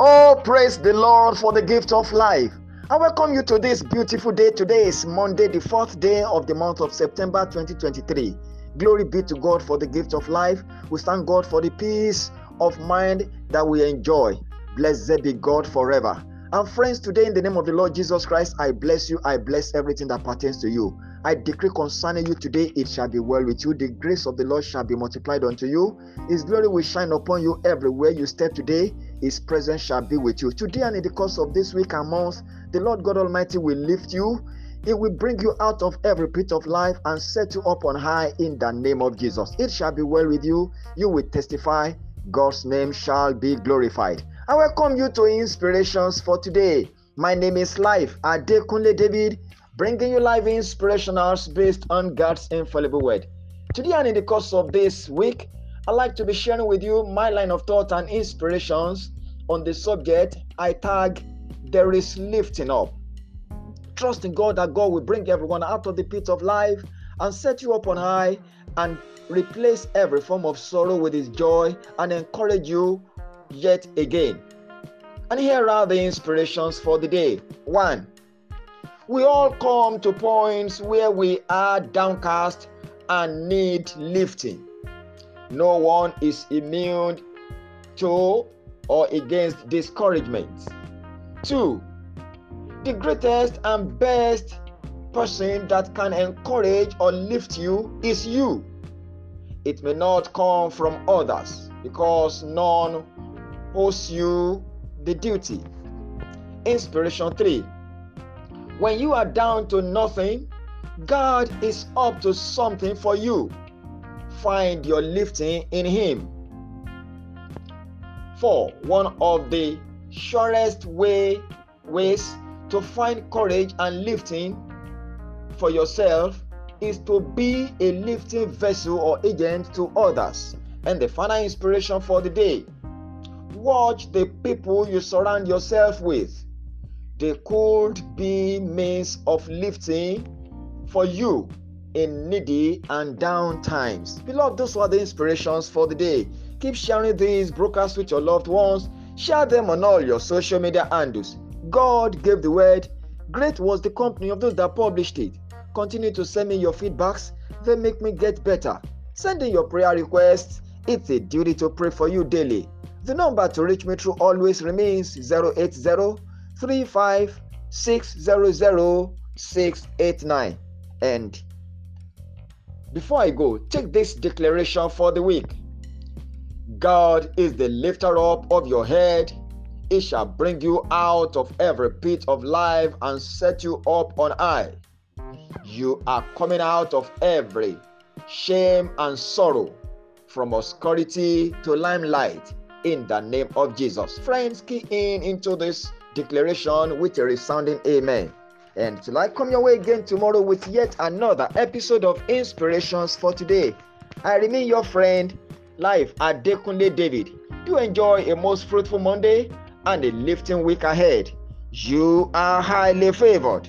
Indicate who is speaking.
Speaker 1: Oh, praise the Lord for the gift of life. I welcome you to this beautiful day. Today is Monday, the fourth day of the month of September 2023. Glory be to God for the gift of life. We thank God for the peace of mind that we enjoy. Blessed be God forever. And friends, today in the name of the Lord Jesus Christ, I bless you. I bless everything that pertains to you. I decree concerning you today, it shall be well with you. The grace of the Lord shall be multiplied unto you. His glory will shine upon you everywhere you step today. His presence shall be with you. Today and in the course of this week and month, the Lord God Almighty will lift you. He will bring you out of every pit of life and set you up on high in the name of Jesus. It shall be well with you. You will testify. God's name shall be glorified. I welcome you to Inspirations for today. My name is Life Adekunle David, bringing you live inspirationals based on God's infallible word. Today and in the course of this week, I'd like to be sharing with you my line of thought and inspirations on the subject I tag There is Lifting Up. Trust in God that God will bring everyone out of the pit of life and set you up on high and replace every form of sorrow with His joy and encourage you yet again. And here are the inspirations for the day. One, we all come to points where we are downcast and need lifting. No one is immune to or against discouragement. Two, the greatest and best person that can encourage or lift you is you. It may not come from others because none owes you the duty. Inspiration 3 When you are down to nothing, God is up to something for you find your lifting in Him. 4. One of the surest way, ways to find courage and lifting for yourself is to be a lifting vessel or agent to others. And the final inspiration for the day watch the people you surround yourself with. They could be means of lifting for you in needy and down times. Beloved, those were the inspirations for the day. Keep sharing these broadcasts with your loved ones. Share them on all your social media handles. God gave the word. Great was the company of those that published it. Continue to send me your feedbacks. They make me get better. Send in your prayer requests. It's a duty to pray for you daily. The number to reach me through always remains 080 35 600 689. And before I go, take this declaration for the week God is the lifter up of your head. It shall bring you out of every pit of life and set you up on high. You are coming out of every shame and sorrow, from obscurity to limelight, in the name of Jesus. Friends, key in into this declaration with a resounding amen. And till I come your way again tomorrow with yet another episode of Inspirations for Today, I remain your friend, Life at Adekunle David. Do enjoy a most fruitful Monday and a lifting week ahead. You are highly favored.